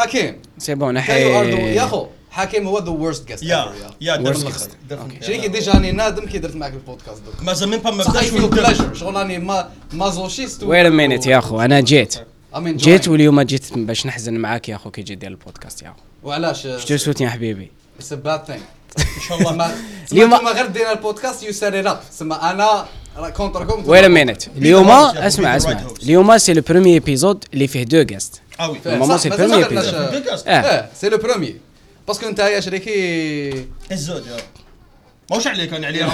حكيم. سي بون يا أخو حكيم هو ذا ورست جيست يا يا guest. Definitely. شريكي ديجا راني نادم كي درت معك البودكاست دوك. ما زال ميم با ما بداش pleasure. شغل راني ما مازوشيست وير مينيت يا أخو أنا جيت. جيت واليوم جيت باش نحزن معاك يا أخو كي جيت ديال البودكاست يا أخو. وعلاش؟ شتو سوت يا حبيبي؟ اتس ا باد ثينغ إن شاء الله. ما اليوم- اليوم غير دينا البودكاست يو سيت اب سما أنا وير مينيت اليوم اسمع اسمع. اليوم سي لو بروميي ايبيزود اللي فيه دو جيست آه وي سي premier épisode. آه آه سي لو بروميي باسكو انت يا شريكي الزوج يا ماهوش عليك أنا عليا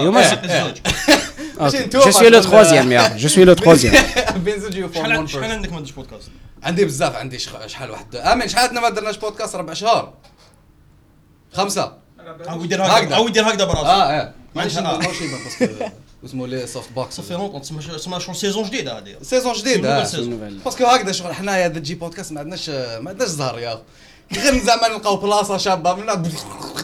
اليوم أنا س- الزوج جو سوي لو تخوازيام يا جو سوي لو تخوازيام بنزوجيو فور شحال ون شحال بيرسون عندك ما درتش بودكاست عندي بزاف عندي شحال واحد امين شحال عندنا ما درناش بودكاست ربع شهور خمسه أو يدير هكذا. أو يدير هكذا براسو آه آه ما ماشي عندها- ماشي باسكو اسمه لي سوفت بوكس صافي لونطون تسمى تسمى شغل سيزون جديده هذه سيزون جديد Une آه. nouvelle saison. باسكو هكذا شغل حنايا اذا تجي بودكاست ما عندناش ما عندناش زهر يا اخو غير زعما نلقاو بلاصه شابه من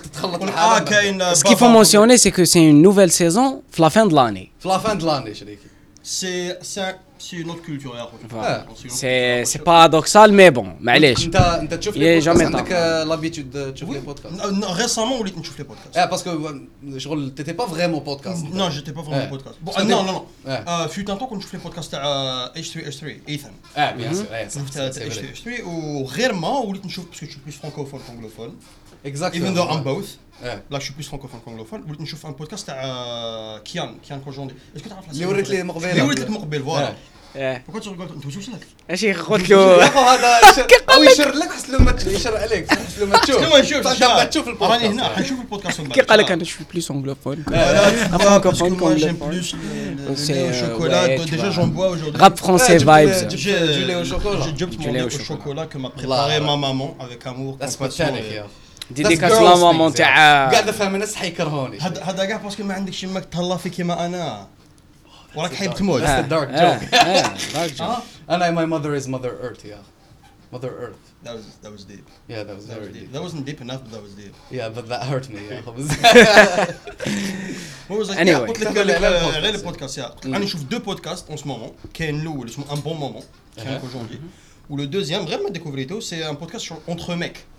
تتخلط اه الحاله كاين Ce qu'il faut mentionner, c'est que c'est une nouvelle saison في la fin de l'année. في لافان دلاني شريكي سي سي سي نوت كولتور يا آه. اخويا C'est c'est paradoxal, mais bon, معليش. انت انت تشوف Il لي est بودكاست jamais عندك tard. لابيتود تشوف لي بودكاست ريسامون وليت نشوف لي بودكاست اه باسكو شغل تيتي با فريمون بودكاست نو جيتي با Eh. فورمون بودكاست بون Ça نو dé- نو Eh. نو فيوت ان طون كنت نشوف لي بودكاست تاع اتش 3 اتش 3 ايثان اه بيان سور اه شفت تاع اتش 3 اتش 3 وغير ما وليت نشوف باسكو جو بلوس فرانكوفون كونغلوفون اكزاكتلي ايفن ذو ام بوث اه لا شو بلوس فرانكوفون كونغلوفون وليت نشوف ان بودكاست تاع كيان كيان كوجوندي اسكو تعرف اللي وريت لي مقبل اللي وريت لك مقبل فوالا آه. إيه. وكنت تقول انت واش وصلك ماشي قلت يا له اخو هذا يشر- او يشر لك حس لو ما تش- يشر عليك حس لو ما تشوف كما نشوف انت ما تشوف البودكاست راني هنا حنشوف البودكاست من كي بعد. قال لك انا شوي بلوس انجلوفون Voilà, parce que Francophone moi j'aime comme plus le, le C'est, lait au euh, chocolat. ouais, Donc, tu déjà vois. j'en bois aujourd'hui. راب فرونسي Ouais, فايبز du- J'ai du lait au chocolat. J'ai déjà Du mon lait lait au au chocolat. chocolat que m'a préparé Là, ma là. maman avec amour. That's compassion ديديكاس لا things, تاع قاعد فيمينست حيكرهوني هذا هذا كاع باسكو ما عندكش يماك تهلا في كيما أنا وراك حايب تموت That's the dark joke. dark joke. آه. أنا my mother is mother earth يا mother earth That was that was deep. yeah that was That was very deep. deep That wasn't deep enough, but that was deep. yeah but that hurt me بزاف What was I- Anyway. قلت لك على غير البودكاست. يا قلت لك راني نشوف دو بودكاست اون سو مومون كاين الأول اسمه ان بون مومون كاين كوجوندي ولو دوزيام غير ما ديكوفريتو سي ان بودكاست اونتر ميك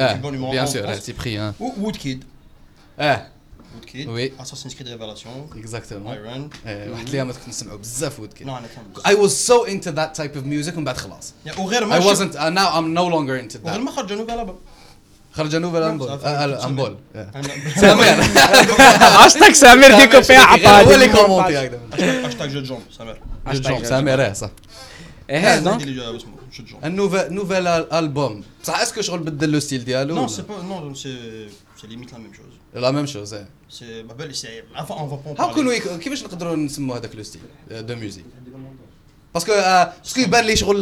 اه bon numéro بيان un en سور France. سي بري اه وود كيد اه وود كيد Oui. Assassin's Creed Révélation اكزاكتومون ايرون واحد الايام كنت نسمعوا بزاف ود كده نو انا كان I was so into that type of music ومن بعد خلاص وغير I ما شفت- wasn't uh, now I'm no longer into وغير that ما خرج نوفيل البوم خرج نوفل امبول صافي. آه، امبول آه. أنا- سامر عشتك سامر ديكو فيها هو اللي عطادي كومونتي هكذا هاشتاج جو جون سامر جون سامر اه صح ايه هذا دونك un nouvel, nouvel album. Ça, est-ce que je rebeddel le style dialogue Non, c'est pas. Non, c'est c'est limite la même chose. La même chose, hein. C'est. Bah, c'est. Ah, enfin, on va pas en parler. Comment est-ce que nous avons le style euh, de musique? Parce que. Euh, parce que, ben, les choses.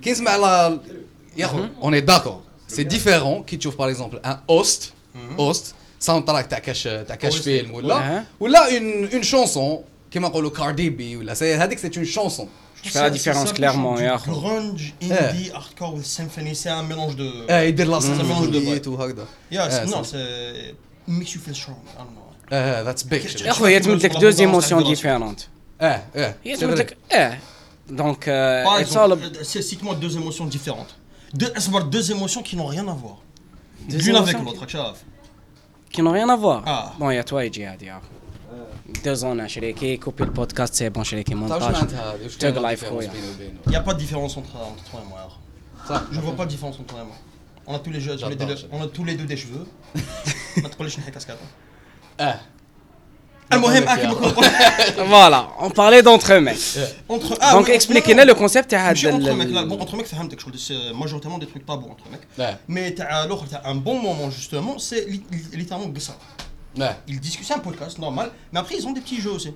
Qu'est-ce que On est d'accord. C'est différent. Qui trouve par exemple un host. Mhm. Host. Soundtrack, t'as cache, t'as cache film ou là. Ou là, une chanson. Qui m'a dit Cardi B ou là. C'est une chanson. بي ولا سي هذيك سي اون شونسون Je fais la différence clairement, Du يا grunge, Eh. indie, hardcore with symphony, c'est un mélange de. اه يدير لا mélange de سيمفونيات وهكذا Yeah, Eh, c'est- non, c'est- c'est. Makes you feel strong. I don't know. اه ذاتس بيج يا يا اخو هي تمد لك دو ايموسيون ديفيرونت اه اه هي c'est تمد vrai. لك اه دونك Par اتس اول exemple, euh, c'est- cite-moi deux émotions différentes. Deux, c'est deux émotions qui n'ont rien à voir. Deux L'une avec émotions l'autre, شاف. كي نو ريان افوار آه. بون يا توا يجي هادي يا اخو دو زون شريكي كوبي البودكاست سي بون شريكي تعرف شنو مونتاج معناتها هذه؟ وش تاق كاين لايف الديفيرونس خويا. بيني وبينه؟ Il n'y a pas de différence entre, entre toi et moi. alors. Ça. Je vois pas de différence entre vraiment. On a tous les jeux, tous les deux, J'adore, on a tous les deux des cheveux. ما تقوليش نحي كاسكات. اه المهم يا اكيد أخي. بكون- Voilà, on parlait d'entre mecs. entre ah Donc oui, expliquez-nous le concept تاع ماشي هذا entre mecs لا ال- bon entre mecs فهمتك شغل سي ماجورتيمون دي تروك طابو entre mecs. اه Mais تاع الاخر تاع ان بون مومون justement c'est li- littéralement Ouais. Ils discutent, c'est un podcast normal. Mais après, ils ont des petits jeux aussi.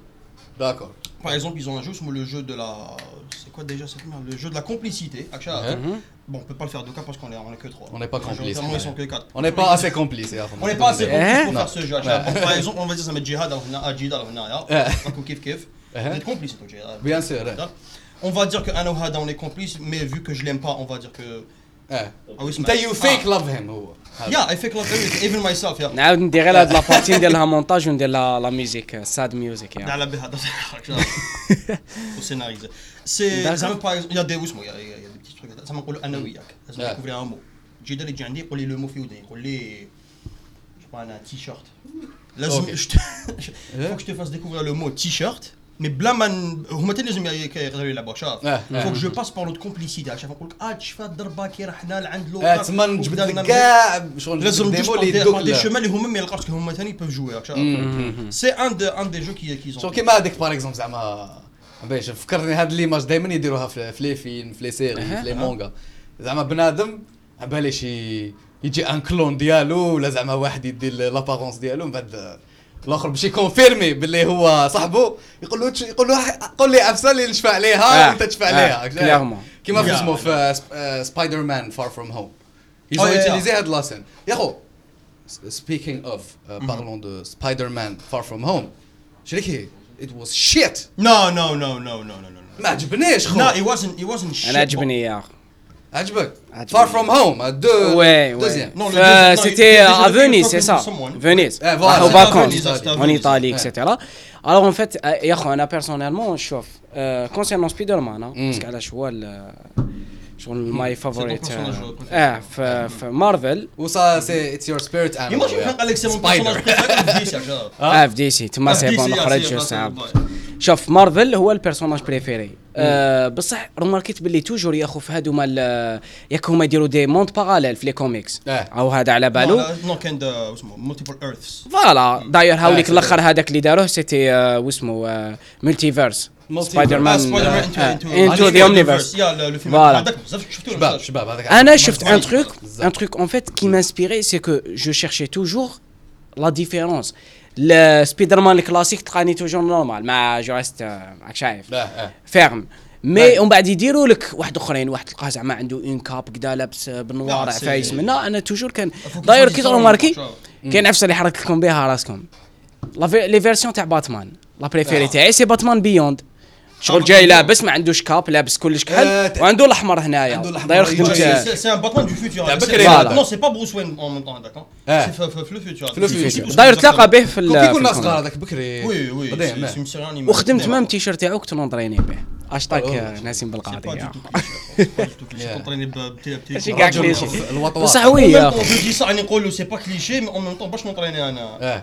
D'accord. Par exemple, ils ont un jeu, le jeu de la. C'est quoi déjà Le jeu de la complicité. Mm-hmm. Bon, on peut pas le faire deux cas parce qu'on est, on est que trois. On n'est pas complice. Ils sont que quatre. On n'est pas assez complice. On n'est pas assez complice pour faire ce jeu. Par exemple, on va dire ça met Jihad, ah, on a Ajid, on a Kif Kif. Vous êtes complice, Bien sûr. On va dire que Anohada, on est complice, mais vu que je l'aime pas, on va dire que. اه Ah oui, انت يو فيك لاف هيم هو هذا. Yeah, I fake love everything, even myself. Yeah. نعاود ندير غير هاد لابارتي ندير لها مونتاج وندير لها لا ميوزيك ساد ميوزيك يعني على بهذا faut scénariser. C'est D'accord. زعما par exemple, il y a des واسمو il y a il y a des petits trucs زعما نقولوا انا وياك لازم Yeah. تكوفري ان مو جي اللي يجي عندي يقول لي لو مو في ودني يقول لي جو انا تي شيرت لازم Okay. فوك جو فاس ديكوفرير لو مو تي شيرت مي بلا ما هما تاني لازم يقدروا يلعبوا شاف. فوك جو باس بار لو كومبليسيتي شاف نقول لك آه تشفى ضربه كي رحنا لعند لو تما نجبد لك كاع شغل لازم ديمو ندير اللي دي دي شومان اللي هما ما يلقاوش هما ثاني بيف جوي سي ان دو ان دي جو كي كي شغل كيما هذيك باغ اكزومبل زعما باش فكرني هاد ليماج دائما يديروها في لي فيلم في لي سيري في لي مونغا زعما بنادم على باليش ي- يجي ان كلون ديالو ولا زعما واحد يدير لابارونس ديالو من بعد الآخر باش يكونفيرمي باللي هو صاحبه يقول له يقول له قول لي أفسر اللي نشفى عليها وانت تشفى عليها. كيما في. اسمه في Spider-Man Far From Home utilisé هاد la scène يا خو speaking of uh, parlons de Spider-Man Far From Home شريكي it was shit No, no, no, no, no, no, no. ما عجبنيش خو No, it wasn't. It wasn't shit. أنا عجبني يا أخي عجبك عجبني. Far From Home دو Ouais, ouais. deuxième Non, le Euh, deuxième- non, C'était il- il- à il- Venise, il- c'est il- ça. someone. Venise. Eh, voilà, راحوا c'est à vacances Venise, c'était à en Venise. Italie, Ouais. etc. Alors en fait, euh, يا اخو انا personnellement شوف euh, concernant Spider-Man hein, Mm. parce qu'علاش هو ال- شغل ماي فافوريت personnage préféré. اه في في مارفل وصا سي it's your spirit animal Imagine yeah. quand Alex c'est mon Spider. personnage préféré de DC, genre. اه في دي سي تما Ah, سي DC, بون ah, خرج c'est- جو ah, صعب c'est- شوف مارفل هو البيرسوناج بريفيري أه بصح روماركيت باللي toujours ياخو في هادو مال ياك هما يديروا des mondes parallèles في les comics آه. أو هذا على بالو. non, كان اسمه multiple earths. voilà. داير هاوليك آه، الأخر هذاك اللي داروه c'était آه، واسمه multiverse Multiverse. Spider-Man Spider-Man into into into the omniverse ولا شباب هذاك أنا شفت un truc. un truc en fait qui m'inspirait c'est que je cherchais toujours la différence. ال Spider-Man ال classique تلقاني toujours normal مع je reste راك شايف. آه آه. فيرم. مي ومن بعد يديروا لك واحد آخرين واحد تلقاه زعما عنده اون كاب كدا لابس بالنوار لا، سي- فايس منا أنا توجور كان داير كي ماركي. كاين نفس اللي يحرك لكم بها راسكم لي فيرسيون تاع باتمان لا بريفيري آه. تاعي سي باتمان بيوند شغل آه، جاي باتمان لابس ما عندوش كاب لابس كلش آه، كحل وعنده الأحمر هنايا. داير يجي- خدمت يجي- C'est c'est un Batman du futur. تاع C'est- بكري c'est- هذا. Non, c'est pas Bruce Wayne en même temps, d'accord Ah. C'est في- في- في le futur. في le C'est- futur. c'est- داير تلاقى به في ناس الكوميك. صغار هذاك بكري série animée. وخدمت. même تيشيرت تاعو كنت نونطريني به اشتاك Oh. ناسين C'est pas بالقضية du tout cliché. C'est pas du tout cliché. Yeah. T'entraîner ب- بتي- بتي- ماشي كاع كليشي. بصح oui راني نقولوا c'est pas cliché, mais en même temps باش نطريني أنا.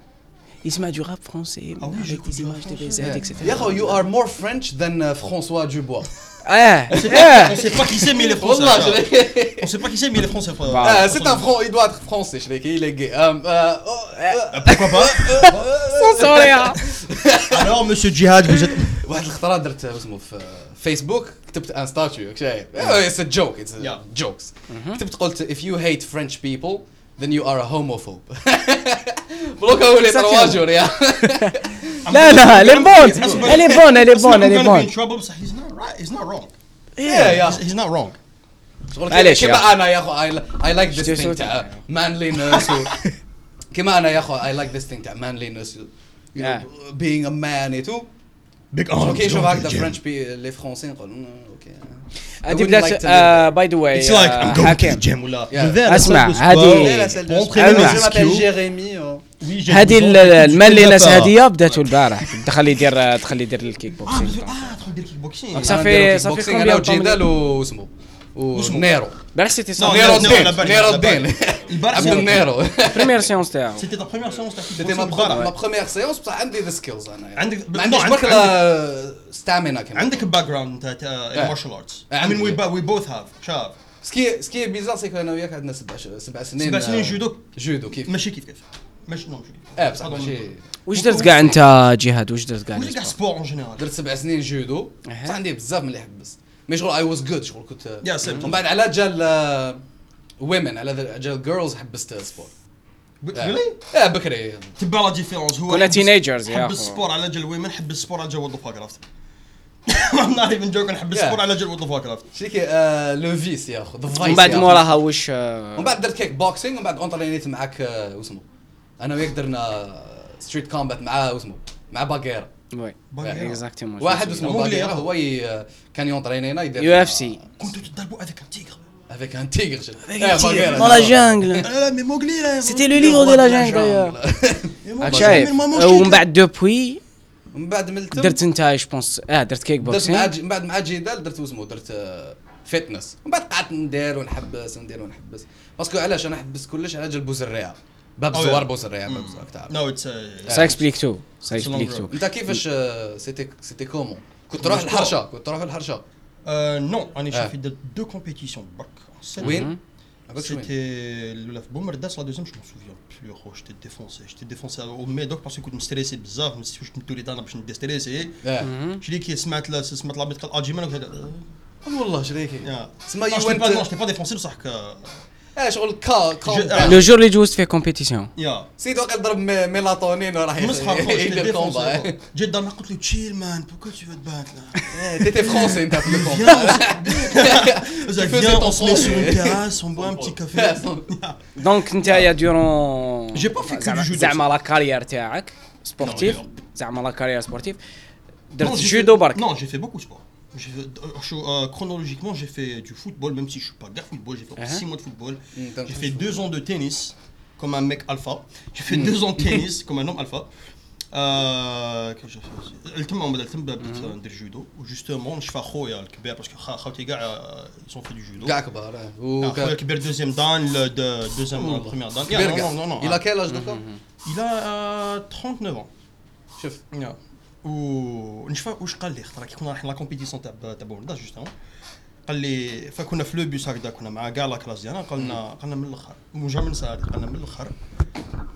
قلنا به. ايه Des baisers ايه français, gros. او او يسمع دو راب فرونسي Ah oui, avec j'écoute des du rap images de français. بيزاد يا اكسيتيرا خو يو ار مور فرنش ذان فرانسوا دوبوا ايه On ايه sait pas qui c'est, mais il est français. والله ça. شري On sait pas qui c'est, mais il est français. frère. Bah. اه سيت ان فرون il doit être français شريكي il est gay آم، آه، أو- آه، Ah, Pourquoi pas سوريا Alors, monsieur Djihad, vous êtes. واحد الخطره درت اسمه في فيسبوك كتبت ان ستاتيو شايف اتس ا جوك اتس Yeah. جوكس كتبت قلت if you hate French people then you are a homophobe بلوكا هو اللي ترواجر يا لا لا لي بون elle est bonne elle est bonne elle est I'm gonna be in bonne trouble, but he's not right. He's not wrong. يا يا He's, he's not wrong. شغل معليش كيما يا كيما انا يا اخو اي لايك ذيس شتي ثينج صوتي. تاع مانلينس كيما انا يا اخو اي لايك ذيس ثينج تاع مانلينس Yeah. being a man et tout Big شغل كي نشوف هكذا Jim. فرنش بي لي فرونسي نقول "مم، اوكي live باي ذا واي It's like I'm going to the حكيم اسمع هذه. هذه ال- الملينس هذه بداتو البارح دخل يدير دخل يدير الكيك بوكسينغ آه صافي- صافي واسمه واسمه؟ ونيرو البارح سيتي صافي نيرو الدين نيرو الدين البارح عبد سيتي- النيرو بريمير سيونس تاعو سيتي تا بروميير سيونس تاع كيك سيتي ما بروميير سيونس بصح عندي ذا سكيلز أنا. عندك- ما عنديش عندك- برك stamina كمان عندك background تاع martial arts I عندي. mean we bo- we both have شاف سكي سكي بيزار سيكو أنا وياك عندنا سبع سبع سنين سبع سنين جودو جودو كيف ماشي كيف كيف ماشي non آه بصح هذا ماشي واش درت كاع انت جهاد واش درت كاع ماشي كاع؟ sport en général درت سبع سنين جودو. بصح عندي بزاف من اللي mais شغل I was good شغل كنت يا سيم. ومن بعد على جال women على جال girls حبست ال sport really آه بكري. تبع la différence هو كنا teenagers يا حب. ال sport على جال women حب ال sport على جال World of Warcraft I'm not even joking حب ال sport. على جال World of Warcraft شريكي آه، le vice يا أخو the vice ومن بعد موراها آه، ومن بعد درت كيك بوكسينغ ومن بعد اونطرينيت معاك آه، واسمه. أنا وياك درنا street combat مع واسمه مع باغيرا oui. exactement واحد اسمه باغيرا. هو كان يونطرينينا يدير UFC كنتوا تضربوا هذاك tigre avec un tigre dans la jungle. لا لا mais Mowgli لا C'était le livre de la jungle d'ailleurs. ومن بعد depuis من بعد من التم درت انت je pense آه درت kick درت مع boxing ج- من بعد مع جدال درت واسمه درت fitness ومن بعد قعدت ندير ونحبس وندير ونحبس parce que علاش أنا حبست كلش على جال بوزريع باب Oh, زوار yeah. بوزريع باب زوار تعرف no it's ça explique tout ça long explique tout road. انت كيفاش آه، c'était c'était comment كنت تروح. الحرشه كنت تروح الحرشه نو أنا Ah. شافي درت deux compétitions برك وين؟ وين؟ c'était الاولى في بومرداس la deuxième je m'en souviens plus خو j'étais défoncé j'étais défoncé au médoc parce que كنت مستريسي بزاف ما نسيتوش نتولي أنا باش نديستريسي آه شري كي سمعت لا سمعت la bête قال أجي مالك هذا آه، والله شريكي يا سما Non, يو je t'ai pas, non, je وينت t'ai pas défoncé بصح آه شغل كا Je- كا لو جور اللي جوزت فيه كومبيتيسيون يا سيد وقت ضرب مي- ميلاتونين وراح مسخر خو جيتي يدير كومبا ديفونسي جيت دارنا قلت له تشيل مان بوكو تو فو تبات لا تيتي فرونسي انت في الكومبا Viens, on se met sur une terrasse, on boit un petit café. دونك انت يا ديورون J'ai pas fait que زعما du judo. زعما لا كارير تاعك سبورتيف Non, زعما لا كارير سبورتيف Non, درت j'ai جودو fait- برك Non, j'ai fait beaucoup de sport. J'ai fait- euh, je- euh, chronologiquement, j'ai fait du football, même si je suis pas gars football. J'ai fait Uh-huh. 6 mois de football. Mm, t'as J'ai fait fait 2 ans de tennis, comme un mec alpha. J'ai fait 2 ans de tennis, comme un homme alpha. Euh, qu'est-ce que j'ai fait aussi التم بدأت التم بدأت ندير جودو وجوستومون نشفى خويا الكبير باسكو خا- خاوتي كاع يسون في دو جودو كاع كبار اه. Ah, خويا وكا- الكبير دوزيام دان دوزيام بروميير دان كبير non, كاع non, non, الى كاين لاج دوكا Il a euh, 39 ans. شوف يا ونشفى واش قال لي خاطر كي كنا رايحين la compétition تاع تاع بوردا justement قال لي فكنا في le bus هكذا كنا مع كاع la classe ديالنا قالنا قالنا من الآخر مو من ساعه قالنا من الآخر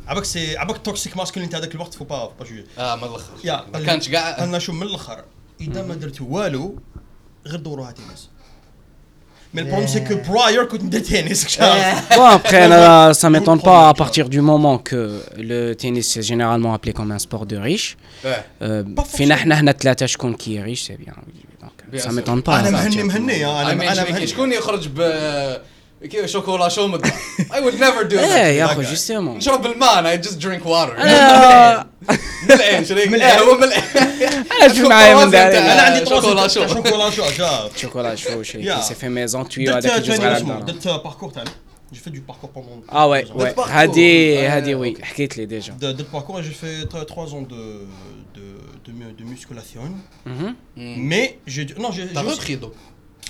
عباك c'est عباك toxique masculin تاع ذاك الوقت فو با با جوي آه من الآخر ما قال كانش كاع قالنا شو من الآخر اذا ما درت والو غير دوروا تنس مي البروبليم سي كو براير كنت ندير تنس شاف Bon, après, là, ça m'étonne pas à partir du moment que le tennis est généralement appelé comme un sport de riche. اه Euh, فينا حنا هنا ثلاثة شكون كي riche, c'est bien. Donc, Bien ça sûr. m'étonne pas. انا à مهني partir du مهني moment. انا I mean, انا شريكي، مهني شكون يخرج ب كي شوكولا شو مدة I would never do that ايه يا that اخو guy. جوستومون نشرب بالماء انا I just drink water انا ملعين شريك ملعين. اه هو ملعين انا شو معايا من داري انا عندي شوكولا شوكولا شو. شو شوكولا شو شاف شوكولا شو شيء Yeah. سي في ميزون تويو درت هذاك الجزء ثاني على اسمه الدار درت باركور تاعي جي في دو باركور بوندون اه وي وي parcours. هذه آه، هذه وي أوكي. حكيت لي ديجا درت باركور جي في 3 ans de de de mu- de musculation مهم. mais j'ai dû- non j'ai T'as j'ai- repris donc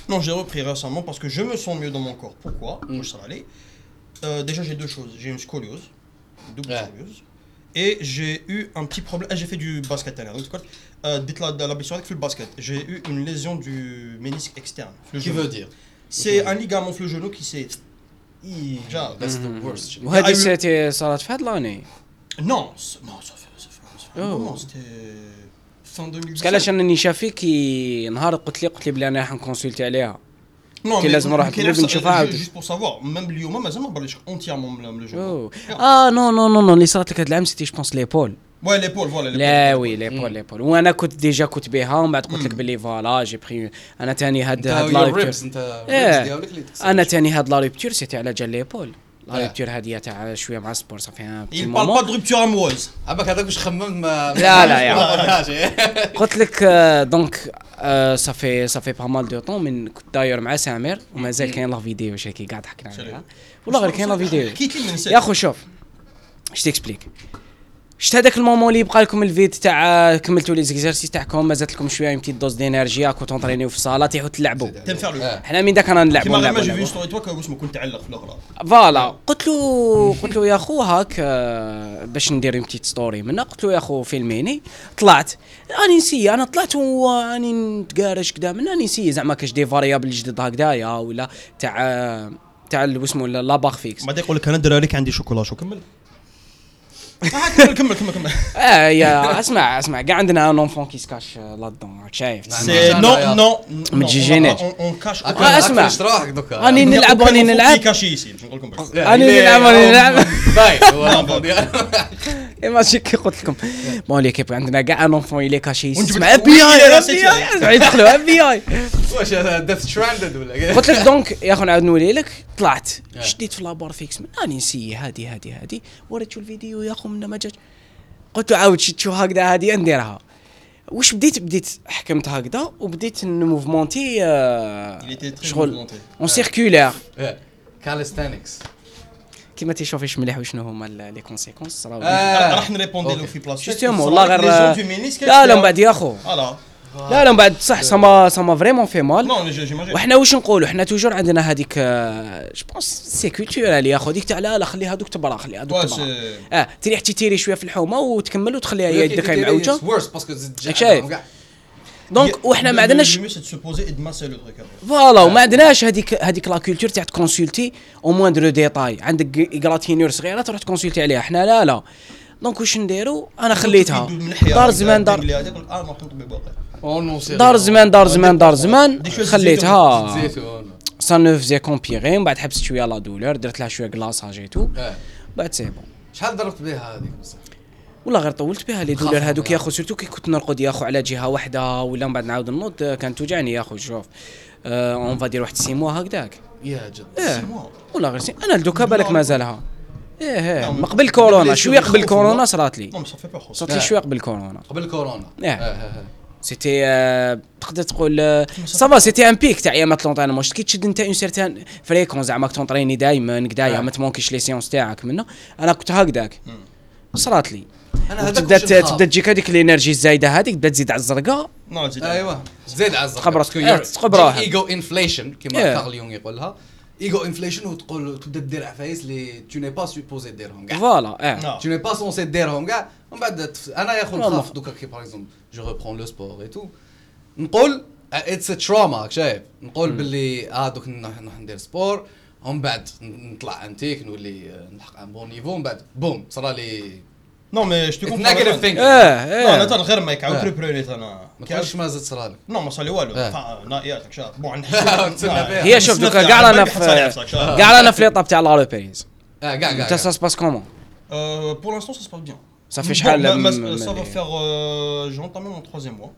non, j'ai repris récemment parce que je me sens mieux dans mon corps. Pourquoi mm. Je aller. Euh, déjà, j'ai deux choses. J'ai une scoliose, double ouais. scoliose. Et j'ai eu un petit problème. Ah, j'ai fait du basket à l'heure. Dites la avec le basket. J'ai eu une lésion du ménisque externe. Qui veut dire C'est okay. un ligament le genou qui s'est. Genre. Mm-hmm. That's the worst. Mm-hmm. Ouais, c'était. Ça l'a fait l'année Non, non, ça fait. Fait, ça fait oh. c'était. Fin 2017 باسكو علاش انني شافيك كي نهار قلت لي قلت لي بلي أنا راح نكونسلتي عليها. كي لازم نروح نفس- نشوفها عاود. juste pour savoir même اليوم مازال ما le genou اوه Yeah. آه نو نو نو نو اللي صارت لك هاد العام سيتي جو بونس ليبول ouais l'épaule voilà l'épaule. لا وي ليبول ليبول وأنا كنت ديجا كنت بها ومن بعد قلت لك بلي فوالا جي بري أنا تاني هاد هاد لا تكسر. أنا تاني هاد لا ريبتور سيتي على جال ليبول لا. ريبتور هادية تاع شوية مع السبور صافي ان بتي pas مومون de rupture amoureuse. عباك هذاك واش خممت ما لا، لا، يا. قلت لك دونك صافي صافي با مال دو طون من كنت داير مع سامر ومازال كاين لا فيديو شي قاعد حكينا عليها والله غير كاين لا فيديو يا اخو شوف اش تكسبليك شفت هذاك المومون اللي يبقى لكم الفيد تاع كملتوا لي زيكزارسيس تاعكم؟ مازالت لكم شوية يمكن دوز دينيرجي راكو تونطرينيو في الصاله تيحو تلعبوا آه. حنا من داك رانا نلعبوا كيما نلعبوا ما في نلعبوا. ستوري توك واسمه كنت تعلق في الاخرى فوالا. قلت له قلت له يا خو هاك آه، باش ندير بتيت ستوري منا قلت له يا خو فيلميني طلعت. راني نسي أنا طلعت وراني نتقارش كدا من راني نسي زعما كاش دي فاريابل جدد هكذايا ولا تاع تاع واسمه لا باغ فيكس بعد يقول لك أنا عليك عندي شوكولا شو كمل؟ كمل كمل كمل كمل. آه يا اسمع اسمع كاع عندنا ان اونفون كي سكاش لا دون راك شايف نعم. سي نو نو آه، اسمع. اش روحك دوكا راني نلعب راني نلعب. راني نلعب راني نلعب باي اي ماشي كي قلت لكم؟ بون ليكيب عندنا كاع ان اونفون اللي كاشي بي اي بي اي. يدخلوا اف بي اي واش ديث ستراندد ولا قلت لك دونك يا اخو نعاود نولي لك. طلعت. آه. شديت في لابار فيكس من راني نسي هادي هادي هادي وريتو الفيديو يا أخو من ما جاش. قلت له عاود شد شو هكذا هادي نديرها واش بديت؟ بديت حكمت هكذا وبديت نموفمونتي آه، شغل. en circulaire calisthenics كيما تيشوفيش مليح وشنو هما les conséquences راه آه. راح نريبوندي له. في بلاصه justement والله غير لا لا من بعد يا voilà لا لا من بعد صح سما سما vraiment fait mal وحنا واش نقولوا؟ حنا toujours عندنا هذيك je pense c'est culturel يا خو ديك تاع لا لا خلي هذوك تبرا خلي هذوك تبرا آه تريح تيري شوية في الحومة وتكمل وتخليها يدك معوجه شايف؟ donc وحنا ما عندناش voilà وما عندناش هذيك هذيك la culture تاع تكونسولتي au moindre détail عندك égratignure صغيرة تروح تكونسولتي عليها. حنا لا لا. donc واش نديرو؟ أنا خليتها. دار زمان دار كنت بباقي. دار زمان دار زمان دار زمان. خليتها. ça ne faisait qu'empirer من بعد حبست شوية la douleur درت لها شوية glaçage et tout آه. بعد c'est bon شحال ضربت بها هذيك؟ بصح والله غير طولت بها les douleurs هذوك. يا اخو surtout كي كنت نرقد يا اخو على جهة واحدة ولا من بعد نعاود نوض آه، كانت توجعني يا اخو شوف on va dire واحد six mois هكذاك. يا جد إيه. mois. والله غير c'est أنا دوكا بالك مازالها إيه إيه. ما قبل كورونا شوية قبل كورونا. صرات لي. صرات لي آه. شوية قبل كورونا. قبل كورونا. إيه. آه، آه، آه. c'était آه، تقدر تقول ça va c'était un pic تاع ايامات l'entraînement كي تشد أنت un certain fréquence زعما تونطريني دايما كدايا آه. ما تمونكيش les séances تاعك منه. أنا كنت هكذاك. صرات لي. تبدا. تبدأ تجيك هذيك ال énergie الزايدة هذيك تبدأ تزيد على الزرقاء. non زيد أيوه. زيد على الزرقاء. تقبر parce que راسك. آه، تقبر روحك. ego inflation كما. كارل يونغ يقولها. ego inflation وتقول تبدأ دير عفايس اللي tu n'es pas supposé ديرهم كاع voilà آه tu n'es pas censé ديرهم كاع ومن بعد. أنا يا والله. نخاف دوكا كي par exemple je reprends le sport et tout نقول it's trauma راك شايف؟ نقول باللي آه دوك نروح ندير sport ومن بعد نطلع انتيك نولي آه، نلحق ان بون نيفو ومن بعد بوم صرا لي نو مي جو It's negative thinking. اه انا اه ترى غير ما يكعاود آه. بريبرونيت انا ما تعرفش ما زدت صرا لك نو ما صار لي والو آه. فا- نائيات شاف بون تسنى فيها. هي شوف دوكا كاع رانا في كاع رانا في ليطاب تاع لا ريبريز اه كاع انت كاع سا سباس كومون بور لانستون سا سباس بيان صافي شحال Ça va faire. euh, J'ai entamé mon troisième mois.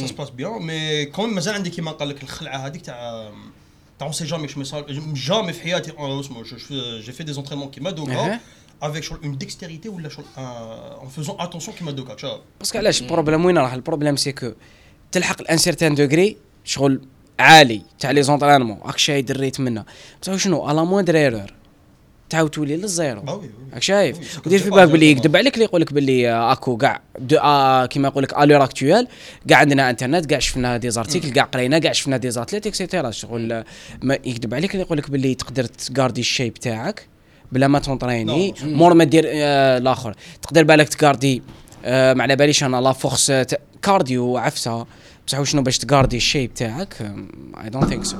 Ça se passe bien, mais quand même مازال عندي كيما قال لك الخلعه هذيك تاع تاع اون سي جامي شو ميصال جامي في حياتي آه، اسمه جي في دي زونترينمون كيما أها. دوكا افيك اون ديكستيريتي ولا شغل اون فوزون اتونسيون كيما دوكا شاف باسكو علاش البروبليم وين راه البروبليم سي كو تلحق الان سيرتان دوغري شغل عالي تاع لي زونطرينمون راك شايد الريت منه بصح شنو؟ على موندر ايرور تعاود تولي للزيرو. راك شايف؟ ودير في بالك باللي exactement. يكذب عليك اللي يقول لك باللي أكو كاع دو آه كيما يقول لك الور اكتويل كاع عندنا انترنت كاع شفنا des articles كاع قرينا كاع شفنا des athlètes et cetera شغل ما يكذب عليك اللي يقول لك باللي تقدر تكاردي ال shape تاعك بلا ما تونطريني. non. مور ما دير آه الآخر. تقدر بالك تكاردي آه ما على باليش أنا la force تا- cardio عفسة. بصح شنو باش تكاردي ال shape تاعك I don't think so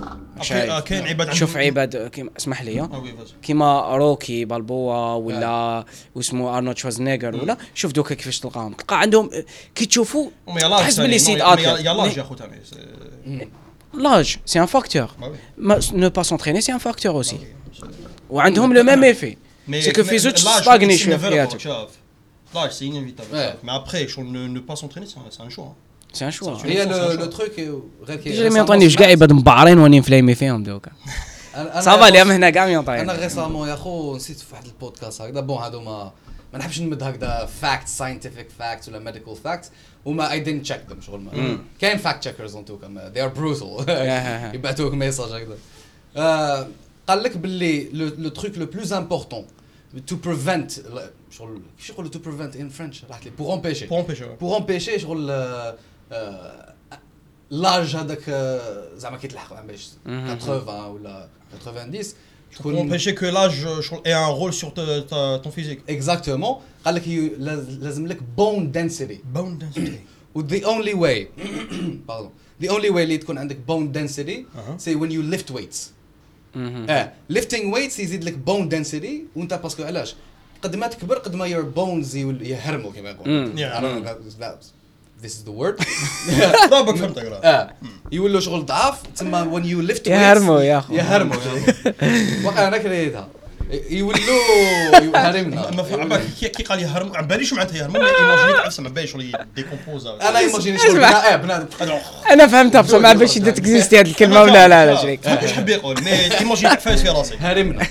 آه، كاين عباد شوف عباد آه، اسمح لي آه. كيما روكي بالبوا ولا واسمه أرنولد شوازنيغر ولا شوف دوكا كيفاش تلقاهم. تلقى عندهم كي تشوفوا تحس باللي سيد يا اتلت لاج يا خو تاني لاج سي ان فاكتور نو با سونتريني سي ان فاكتور اوسي وعندهم لو ميم ايفي سي كو في زوج تستاغني شويه في حياتك شاف لاج سي انيفيتابل Ouais. مي ابخي شغل نو با سونتريني سي ان شو سي ان شوا هي لو لو تروك غير كي جري ما يعطونيش كاع عباد مبعرين واني مفليمي فيهم دوكا صافا اليوم هنا كاع ما انا يعطيني ريسامون يا خو نسيت في واحد البودكاست هكذا بون هادو ما ما نحبش نمد هكذا فاكت ساينتيفيك فاكت ولا ميديكال فاكت وما اي دينت تشيك ذم شغل ما كاين فاكت تشيكرز اون توكا ذي ار بروتال يبعثوك ميساج هكذا آه، قال لك باللي لو تروك لو بلوز امبورتون تو بريفنت شغل كيفاش يقولوا تو بريفنت ان فرنش راحت لي بور امبيشي بور امبيشي بور امبيشي شغل آه، آه، لاج هذاك آه، زعما كي تلحق باش 80 ولا 90 pour تكون empêcher que l'âge euh, ait un rôle sur ta- ta- ton physique. اكزاكتومون قال لك يو- لاز- لازم لك بون دنسيتي Bone density. و the only way pardon the only way اللي تكون عندك bone density أها. سي when you lift weights آه lifting weights يزيد لك bone density وأنت باسكو علاش؟ قد ما تكبر قد ما your bones يول- يهرموا كما يقول this is the word. ضربك فهمتك. آه يولوا شغل ضعاف تسمى when you lift weights يهرموا يا أخو. يهرموا. واقع أنا كريتها يولوا هرمنا ما فهم عبالك كي كي قال يهرم على بالي شو معناتها يهرم imaginit تعرف ما بالي شغل décomposa أنا imaginit شغل اسمع. بنا- بنادم أنا فهمتها بصح ما باش ت existi هذه الكلمة ولا لا لا شريك. إيش حب يقول mais imaginit فايز في راسي. هرمنا.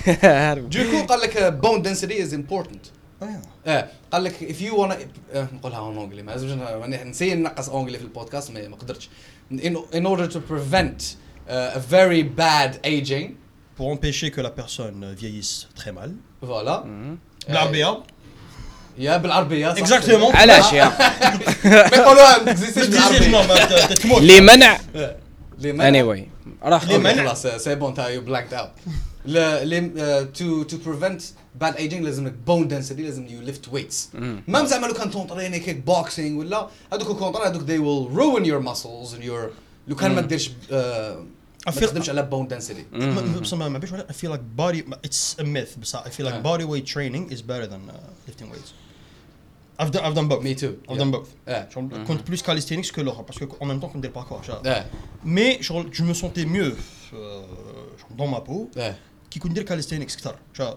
donc قال لك بون density is important. آه. قال لك if you wanna آه، نقولها اون أونجلي ما لازمش ن- نسي نقص أونجلي في البودكاست ما ما قدرتش. In, in order to prevent uh, a very bad aging pour empêcher que la personne vieillisse très mal فوالا بالعربيه يا بالعربيه صح. اكزاكتومون علاش يا ما يقولوها ما تكزيستيش بالعربيه بالعربيه تموت لمنع لمنع اني واي راح أوكي، لمنع. خلاص سي بون تا يو بلاكد اوت تو تو بريفنت باد ايجينج لازم لك بون دنسيتي لازم يو ليفت ويتس ما زعما لو كان تونطريني كيك بوكسينغ ولا هذوك الكونتر هذوك they will ruin your muscles and your لو كان ما ديرش آه، ما أفيق- تخدمش على بون دنسيتي بس ما ما بيش ولا I feel like body it's a myth بس I feel like آه. body weight training is better than uh, lifting weights I've done I've done both Me too, I've yeah. done both آه. شغل كنت plus calisthenics que l'autre parce que en même temps كنت ندير parkour شغل. اه mais شغل je me sentais mieux euh, شغل dans ma peau اه كي كنت ندير calisthenics اكثر شغل.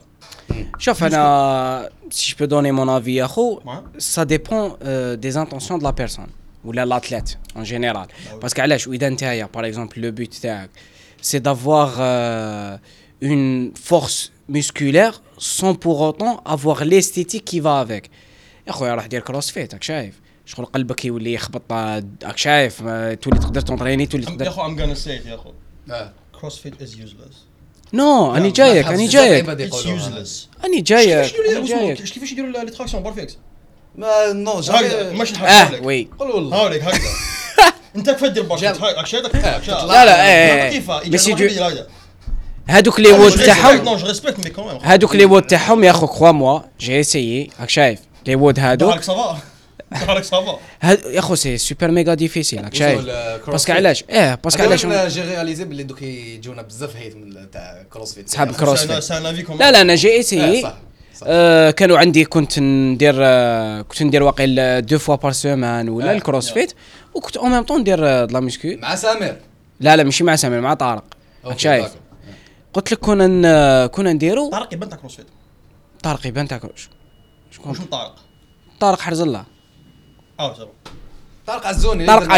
شوف انا si je peux donner mon avis يا خو Ouais. ça dépend euh, des intentions de la personne ولا l'athlète en général oui. parce que علاش واذا نتايا par exemple le but تاعك c'est d'avoir euh, une force musculaire sans pour autant avoir l'esthétique qui va avec يا خويا راح دير كروس فيت راك شايف شغل قلبك يولي يخبط آه، راك شايف آه، تولي تقدر تونطريني تولي يا تقدر اخو I'm gonna say it يا اخو اه CrossFit is useless نو اني ما جايك تحبش اني بزاف جايك عباد it's يقولوها. useless اني كيفاش جايك يديروا أني لي- جايك كيفاش يديروا لي تراكسيون بارفيكس mais non jamais ماشي آه oui. قول والله. هاوليك هكذا. انت بارفيكس جاب. هاك شادك لا لا إيه كيف؟ mais c'est dur هادوك les WOD تاعهم. هادوك les WOD تاعهم يا اخو crois-moi j'ai essayé راك شايف؟ les WOD هادوك. يا أخو c'est super méga difficile راك شايف؟ آه، parce que. علاش؟ آه parce que علاش؟ أنا جي رياليزي باللي دوك يجونا بزاف hate من تاع CrossFit صحاب ال CrossFit لا لا أنا j'ai essayé صح. آه كانوا عندي كنت ندير آه كنت ندير واقيل deux fois par semaine ولا آه، ال CrossFit وكنت en même temps ندير آه، لا مسكو مع سامر لا لا ماشي مع سامر مع طارق شايف. قلت لك كنا كنا نديرو طارق يبان تاع CrossFit طارق يبان تاع كروش شكون من طارق طارق حرز الله آه طارق عزوني طارق.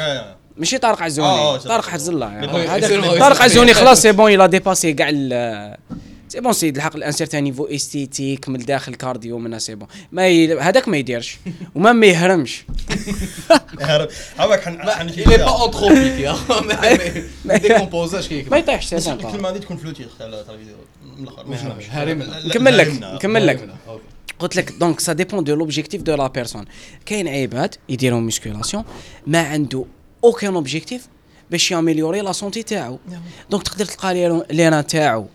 آه. ماشي طارق آه، عزوني آه، طارق صح. حرز الله طارق. عزوني خلاص c'est bon يلا dépassé كاع c'est bon c'est لحق à un certain niveau esthétique من الداخل cardio منها c'est bon ما ي... هذاك ما يديرش. وما ما يهرمش. هذاك حن حن Il est pas anthropique يا ما- ما- ما décomposa ش كي ما يطيحش c'est simple الكلمة هذه تكون في le titre تاع الفيديو من الأخر. ما نكمل لك. نكمل لك. قلت لك donc ça dépend de l'objectif de la personne كاين عباد يديروا musculation ما عنده aucun objectif باش ي améliorer la santé تاعو. donc تقدر تلقى لي- ليران تاعو.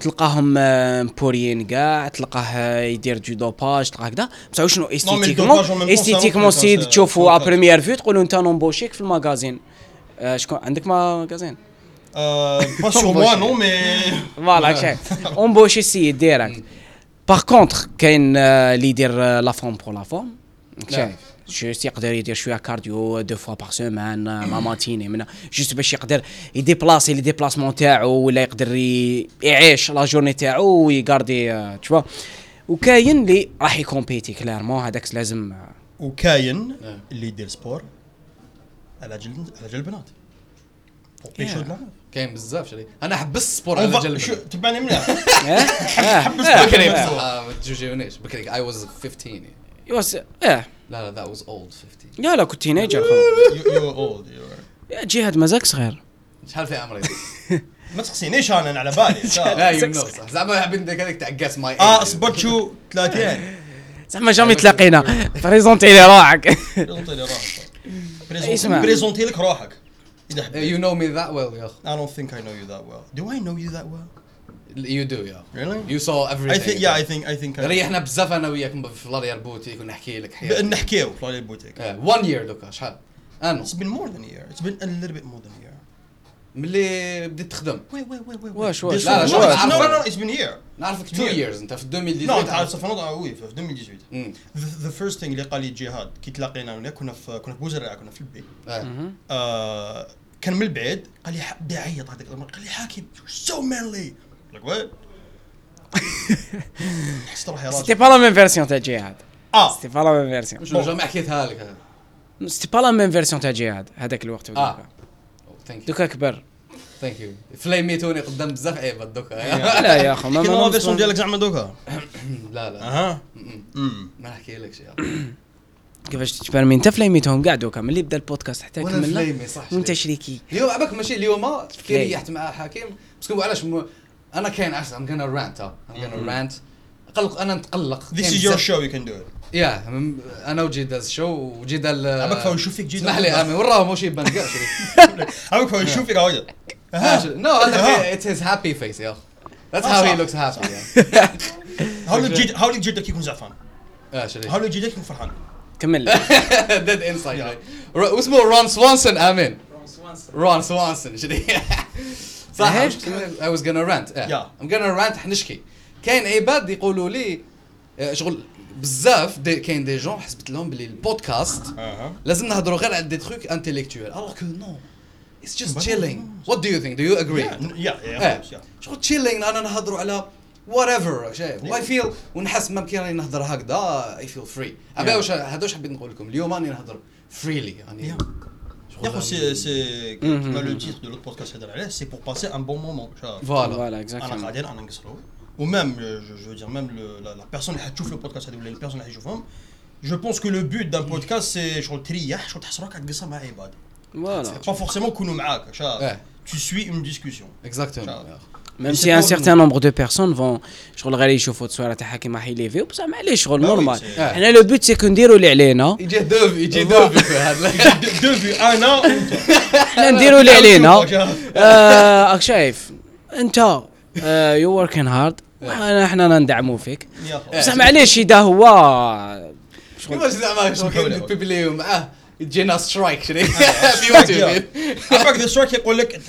تلقاهم آه، مبوريين كاع تلقاه آه، يدير du dopage تلقاه هكذا بصح شنو؟ esthétiquement esthétiquement سيد تشوفوا ça ا rentre. première vue تقولوا أنت ن embauchi ك في ال magasin آه، شكون؟ عندك magasin pas sur moi non mais voilà شايف embauché السيد direct par contre كاين اللي يدير la forme pour la forme شايف juste يقدر يدير شوية cardio deux fois par semaine la matinée من juste باش يقدر ي déplacer les déplacements تاعو ولا يقدر يعيش la journée تاعو وي garder تشوا وكاين اللي راح ي compéti clairement هذاك لازم آه، وكاين آه. اللي يدير sport على جل على جل البنات كاين بزاف شري أنا حبست ال sport على جلب تبعني مليح آه آه بكري آه ما تجوجونيش بكري I was 15 يعني. يوس- آه لا لا that was old 15 لا لا كنت teenager you old جهاد مازالك صغير شحال في عمري؟ ما تسقسينيش أنا على بالي. لا you know صح زعما عندك هذيك تاع just my آه صبرت شو؟ 30 زعما jamais تلاقينا. présenti لي روحك présenti لي روحك présenti- لك روحك إذا you know me that well يا اخ I don't think I know you that well. Do I know you that well? you do yeah Really? you so I think everything yeah, I think I think ريحنا بزاف أنا وياك في لاريال بوتيك ونحكي لك حياتي نحكيو في لاري بوتيك. 1 year دوكا شحال أنا It's been more than a year. It's been a little bit more than a year. ملي بديت تخدم wait, wait, wait. wait. واش- واش؟ لا، لا، one- شوف، no, عفوا. no, no, no, it's been a year. نعرفك 2 Yeah. years أنت في No, 2018 تعرف صافي نوضع oui في 2018. مم. The, the first thing اللي قال لي جهاد كي تلاقينا هنا كنا في كنا في بوزرعه كنا في البي. آه. آه كان من البعيد قال لي بدا يعيط هذاك قال لي حاكم so manly. Like what? حسيت روحي c'était راجل. با لا ميم فيرسيون تاع جهاد آه c'était pas la même version شنو jamais حكيتها لك c'était pas la même version تاع جهاد هذاك الوقت آه دوكا thank you دوكا كبر thank you فليميتوني قدام بزاف عيبات دوكا لا يا اخو ما ما version ديالك زعما دوكا. لا لا أها. ما نحكي لك شيء كيفاش تجبرني انت فليميتهم كاع دوكا ملي بدا البودكاست حتى كملنا وانت شريك. شريكي اليوم عباك ماشي اليوم كي. ريحت مع حكيم بس كنقول علاش. انا كاين علاش ام gonna rant ام gonna rant قلق انا نتقلق This كاين is your بزاف- show you can do it. يا م- انا وجيد داز الشو وجيد ال عباك فاو يشوف فيك جيد اسمح لي امي وراه ماشي يبان كاع شريك عباك فاو يشوف فيك هاي. نو هذا اتس هيز هابي فيس يا اخ That's آه، how he صح. looks happy yeah. هاولك جيد هاولك جيدك يكون زعفان. اه شريك هاولك جيدك يكون فرحان. كمل ديد انسايد واسمه رون سوانسون امين رون سوانسون شريك صح؟ I was gonna rant. Yeah. I'm gonna rant حنشكي. كاين عباد يقولوا لي آه، شغل بزاف دي كاين des gens حسبت لهم بلي البودكاست. لازم نهضروا غير على des trucs what do you think? Do you agree? Yeah, n- yeah, yeah, إيه. of course, yeah. شغل chilling أنا نهضروا على whatever شايف I feel ونحس ما كي راني نهضر هكذا I feel free. عبا Yeah. واش هذا واش حبيت نقول لكم؟ اليوم راني نهضر فريلي يعني Yeah. شغل يا خو سي سي Mhm. كيما لو تيتر دو لوت بودكاست هضر عليه سي بور باسي ان بون مومون شاف فوالا فوالا انا اكزاكتومون قاعدين انا نقصرو وميم جو دير ميم لا بيرسون اللي حتشوف لو بودكاست هذا ولا لي بيرسون اللي حيشوفهم جو بونس كو لو بوت دان بودكاست سي شغل تريح شغل تحس روحك تقصر مع عباد فوالا با فورسيمون يكونوا معاك إيه. شاف تو سوي اون ديسكسيون اكزاكتومون ميم سي ان سيغتان نومبر دو بيرسون فون شغل غير يشوفوا التصويره تاع حكيم راح يليفيو بصح معليش شغل normal. حنا le but c'est que نديرو اللي علينا يجي دوف يجي دوف في هذا دو في انا حنا نديرو اللي علينا راك شايف انت you working hard إحنا ندعمو فيك. بصح معليش إذا هو كيفاش زعما شغل سمحوا لي. كاين بيبلي معاه يجينا strike شريك آه، في يوتيوب عباك the strike يقول لك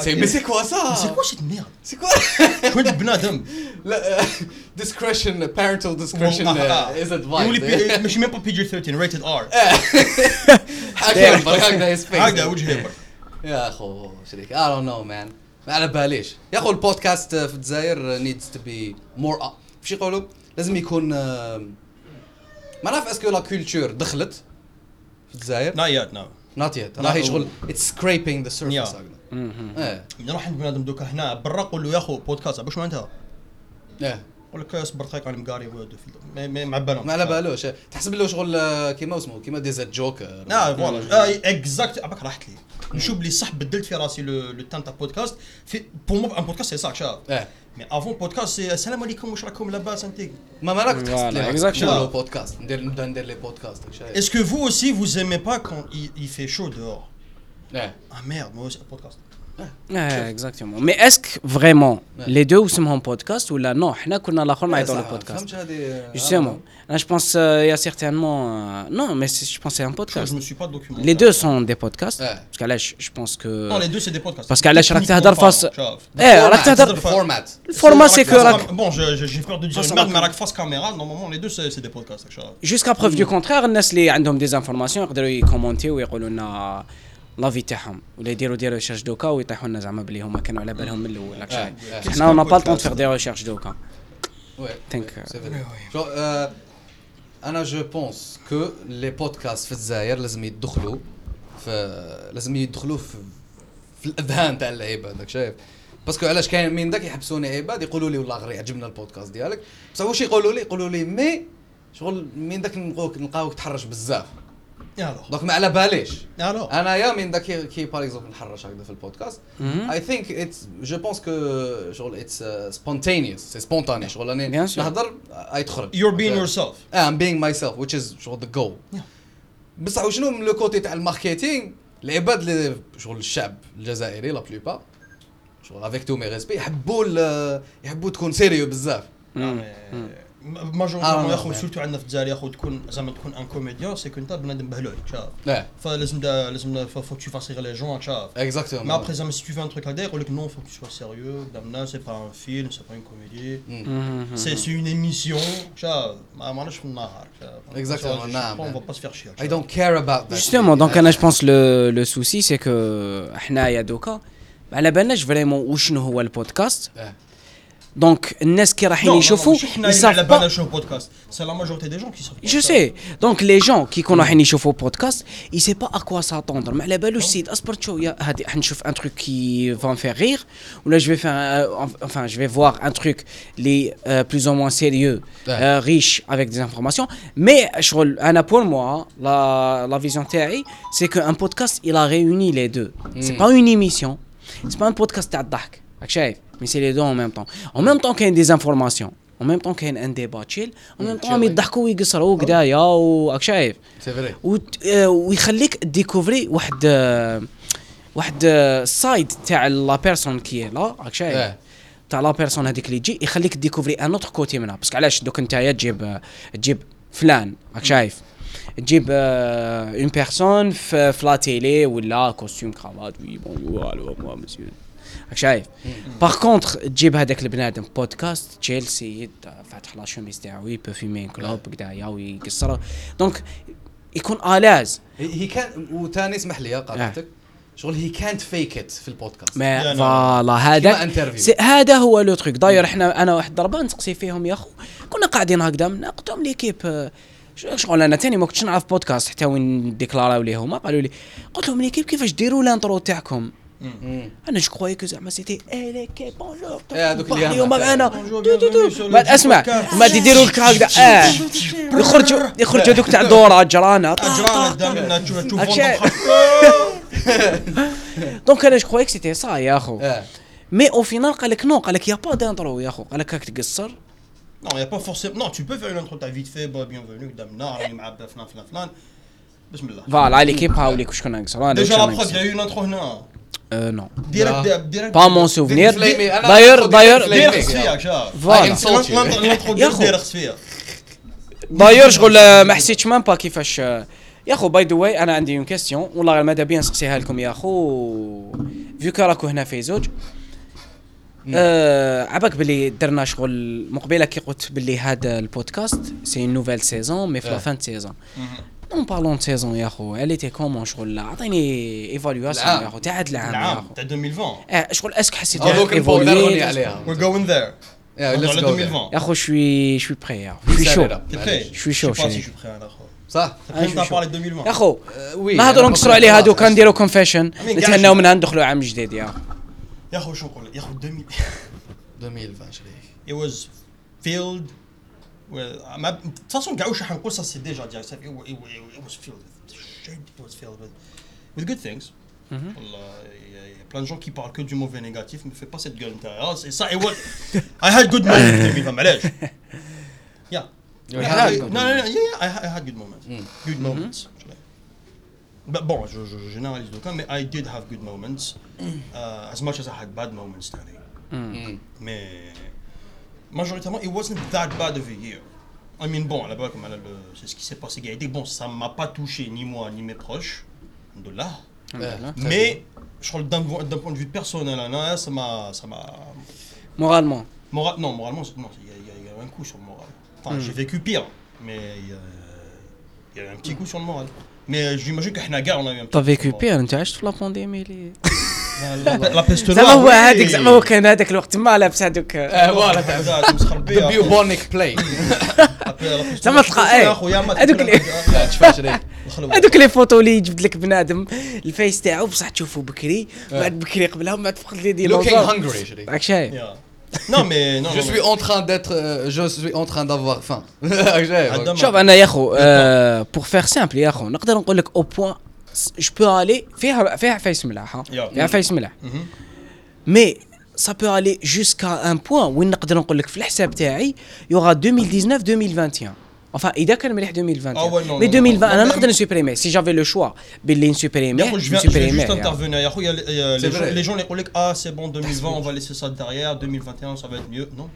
c'est mais c'est quoi ça c'est quoi chez merde c'est quoi كنت بنادم. لا discretion parental discretion آه. is advised. ماشي même PG 13 rated R برك هكذا هيز هكذا وجهي يا أخو شريك I don't know man. ما على باليش يا أخو البودكاست في الجزائر needs to be more up. فش يقولوا؟ لازم يكون ما نعرف est-ce que la culture دخلت في الجزائر. Not yet no. not yet لا، راهي هو- شغل it's scraping the surface Yeah. إيه. نروح عند بنادم دوكا هنا برا قول له يا خو بودكاست باش ما انت إيه. يقول لك اصبر دقيقه أنا مقاري ما- ما مع بالهم ما على بالوش. تحسب له شغل آه، كيما اسمه كيما ديزا جوكر آه voilà. exact عباك راحت لي. نشوف بلي صح بدلت في راسي le temps تاع بودكاست في بور مو ان بودكاست سي صح شاف إيه. مي افون بودكاست سي السلام عليكم واش راكم لاباس انت ما مالك تحس Voilà, لي بودكاست ندير نبدا ندير لي بودكاست شايف. Est-ce que vous aussi vous aimez pas quand il, il fait chaud dehors ايه Ah merde, moi aussi un podcast. اه اكزاكتومون مي اسك فريمون لي دو اسمهم بودكاست ولا نو حنا كنا الاخر نعيطوا له بودكاست فهمت هذه Justement, là je pense euh, il y a certainement euh, non mais c'est- je pense que c'est un Je, podcast. je me suis pas documenté. Les deux sont des podcasts Ouais. parce que là je, je pense que Non, les deux c'est des podcasts. Parce qu'علاش راك Techniquement تهدر فاس- parlant, شوف. ايه راك تهدر الفورمات الفورما سي كو راك Bon, je- je- j'ai peur de dire Face une à merde, la mais راك face caméra, normalement les deux c'est c'est des podcasts. شوف. جوسكا بروف دو كونترير الناس اللي عندهم دي زانفورماسيون يقدروا يكومونتي ويقولوا لنا l'avis تاعهم. ولا يديروا des recherches دوكا ويطيحوا لنا زعما بلي هما كانوا على بالهم من الأول. راك. حنا on a pas tant fait des recherches دوكا. c'est euh, أنا je pense que les podcasts في الجزائر لازم يدخلوا في لازم يدخلوا في في الأذهان تاع العباد داك شايف. parce que علاش كاين من داك يحبسوني عباد يقولوا لي والله غير يعجبنا البودكاست ديالك. بصح واش يقولوا لي؟ يقولوا لي mais شغل من داك نلقاوك تحرش بزاف. donc ما على باليش. يلا انايا من ذاك كي- par exemple نحرش هكذا في البودكاست. I think it's je pense que شغل it's spontaneous c'est spontané شغل sûr. نهضر اي تخرج. You're being yourself. آه I'm being myself which is شغل the goal. بصح وشنو من le côté تاع ال marketing؟ العباد اللي شغل الشعب الجزائري la plupart شغل avec tous mes respects يحبوا يحبوا تكون sérieux بزاف. ماجوريتيرمون آه، يا اخو آه. سورتو عندنا في الجزائر يا اخو تكون زعما تكون ان كوميديان سي كو انت بنادم بهلول شاف اه فلازم دا لازم فو تو فاس ريغ لي جون شاف مي اكزاكتومون ابخي زعما سي تو في ان تروك هكذا يقول لك نو فو تو سوا سيريو قدام الناس سي با ان فيلم سي با اون كوميدي سي سي اون ايميسيون شاف ما ماناش في النهار شاف Exactement, نعم. اون فا با سفير شير I don't care about that Justement, donc انا je pense le le souci c'est que حنايا دوكا ما على بالناش فريمون وشنو هو البودكاست donc, C'est la majorité des gens qui sont. Je sais. Donc, les gens qui connaissent le podcast, ils ne savent pas à quoi s'attendre. Mais la belle aussi, un truc qui va me faire rire. Ou là, je vais, euh, voir un truc euh, plus ou moins sérieux, euh, riche avec des informations. Mais pour moi, hein, la, vision théorie, c'est qu'un podcast, il a réuni les deux. C'est hmm. pas une émission. c'est pas un podcast à Dak. Mais c'est les deux en même temps. En même temps كاين informations en même temps كاين ان ديبا تشيل en même temps chilling. يضحكوا ويقصروا قدايا وراك شايف سي فري ويخليك ديكوفري واحد واحد آه، side تاع la personne qui l'a راك شايف. تاع la personne هذيك اللي تجي يخليك découvrir un autre côté منها parce que علاش دوك نتايا تجيب تجيب فلان راك شايف تجيب une personne في la télé ولا costume cravate oui bonjour allô moi monsieur شايف. par contre تجيب هذاك البنادم بودكاست تشيلسي فاتح la chemise تاعو يبو فيمين كلوب قدايا ويقصر donc يكون à l'aise هي كان وثاني اسمح لي آه. قاطعتك شغل هي كانت فيك ات في البودكاست. ما لا، لا. voilà هذا هذا هو le truc داير إحنا أنا واحد ضربة نسقسي فيهم يا أخو. كنا قاعدين هكذا لهم l'équipe آه، شغل أنا تاني ما كنتش نعرف بودكاست حتى وين ديكلاراو لي هما قالوا لي قلت لهم l'équipe كيفاش ديروا ال intro تاعكم. أنا je croyais que زعما c'était؟ et l'équipe bonjour إيه، هذوك اللي اليوم تو تو تو. بعد أسمع. ما يديروا لك هكذا. آه. يخرجوا يخرجوا دوك تاع دورة جرانا قدامنا أكشي. donc أنا je croyais que c'était؟ ça يا أخو. آه. mais au final قال لك non قال لك y a pas d'intro يا أخو. قال لك راك تقصر. Non, il n'y a pas forcément. Non, tu peux faire une intro, t'as vite fait, bah, bienvenue, Damna, راني مع فلان فلان فلان. بسم الله. voilà l'équipe هاوليك Déjà la prod, il y a eu une intro هنا. non Direct, direct. bah mon souvenir داير داير. داير خص فيها. voilà. داير خص فيها. داير شغل ما حسيتش même pas كيفاش يا اخو by the way أنا عندي une question والله ماذا بيا نسقسيها لكم يا اخو vu que راكو هنا في زوج آه عباك باللي درنا شغل مقبله كي قلت باللي هذا البودكاست c'est une nouvelle saison mais في la آه. fin saison non parlons saison يا اخو elle était comment شغل اعطيني évaluation. يا اخو تاع هاد العام العام تاع 2020. آه شغل اسك حسيت نروني évolué. عليها go there. 2020. يا اخو شوي شوي بري شوي شو prêt أنا اخو. صح 2020 يا وي نهضروا أنا نقصروا عليه بقول هادو خلاص. كنديروا كونفيشن نتهناو منها ندخلوا عام جديد يا اخو يا اخو شنو نقول لك؟ يا 2000 2020 شريك it was filled with ما de toute façon كاع واش راح نقول ça c'est déjà dit it, wa- it, wa- it was filled with shit it was filled with with good things والله il y a- il y a plein de gens qui parlent que du mauvais négatif mais fais pas cette gueule نتاعها c'est ça it was I had good moments 2020 معليش yeah You Yeah, had I- good no, no, no, yeah, yeah, I, ha- I had good moments. Mm. Good moments. But bon, je, je, je généralise donc, mais I did have good moments, uh, as much as I had bad moments, Stanley. Mm. Mais majoritairement, it wasn't that bad of a year. I mean, bon, là-bas, comme là, c'est ce qui s'est passé, Gaïdé. Bon, ça m'a pas touché, ni moi, ni mes proches. De là. Mais, je crois, d'un point de vue personnel, hein, là, ça m'a. Moralement. Mora non, moralement, il y, y, y, a un coup sur le moral. Enfin, mm. j'ai vécu pire, mais il y, y, a un petit coup sur le moral. Mais j'imagine qu'à Hanaga, on a eu un petit T'as vécu pire, tu as acheté la pandémie. Les... la peste زعما هو. هذاك زعما هو كان هذاك الوقت ما لابس هذوك فوالا تاع. ذا بيوبونيك بلاي زعما تلقى إيه ما هذوك لا. هذوك لي فوتو اللي يجبد لك بنادم الفيس تاعو بصح تشوفه بكري بعد بكري قبلها من بعد فقد لي دي لوكينغ هانجري راك شايف. Non, mais non. Je non, suis en train d'être. euh, Je suis en train d'avoir faim. شوف أنا يا اخو بور فيغ سامبل يا اخو نقدر نقول لك أو بوان je peux aller faire faire ملاح hein. faire mm-hmm. Mm-hmm. mais ça peut aller jusqu'à un point où تاعي il y aura 2019 2021 Enfin, il y a quand même 2021. Ah ouais, non, mais 2020, on a supprimer. Si j'avais le choix, Billin supprimer. Je viens, je juste hein. intervenir. Les, gens, les gens, les collègues, ah, c'est bon, 2020, on va laisser ça derrière. 2021, ça va être mieux. Non.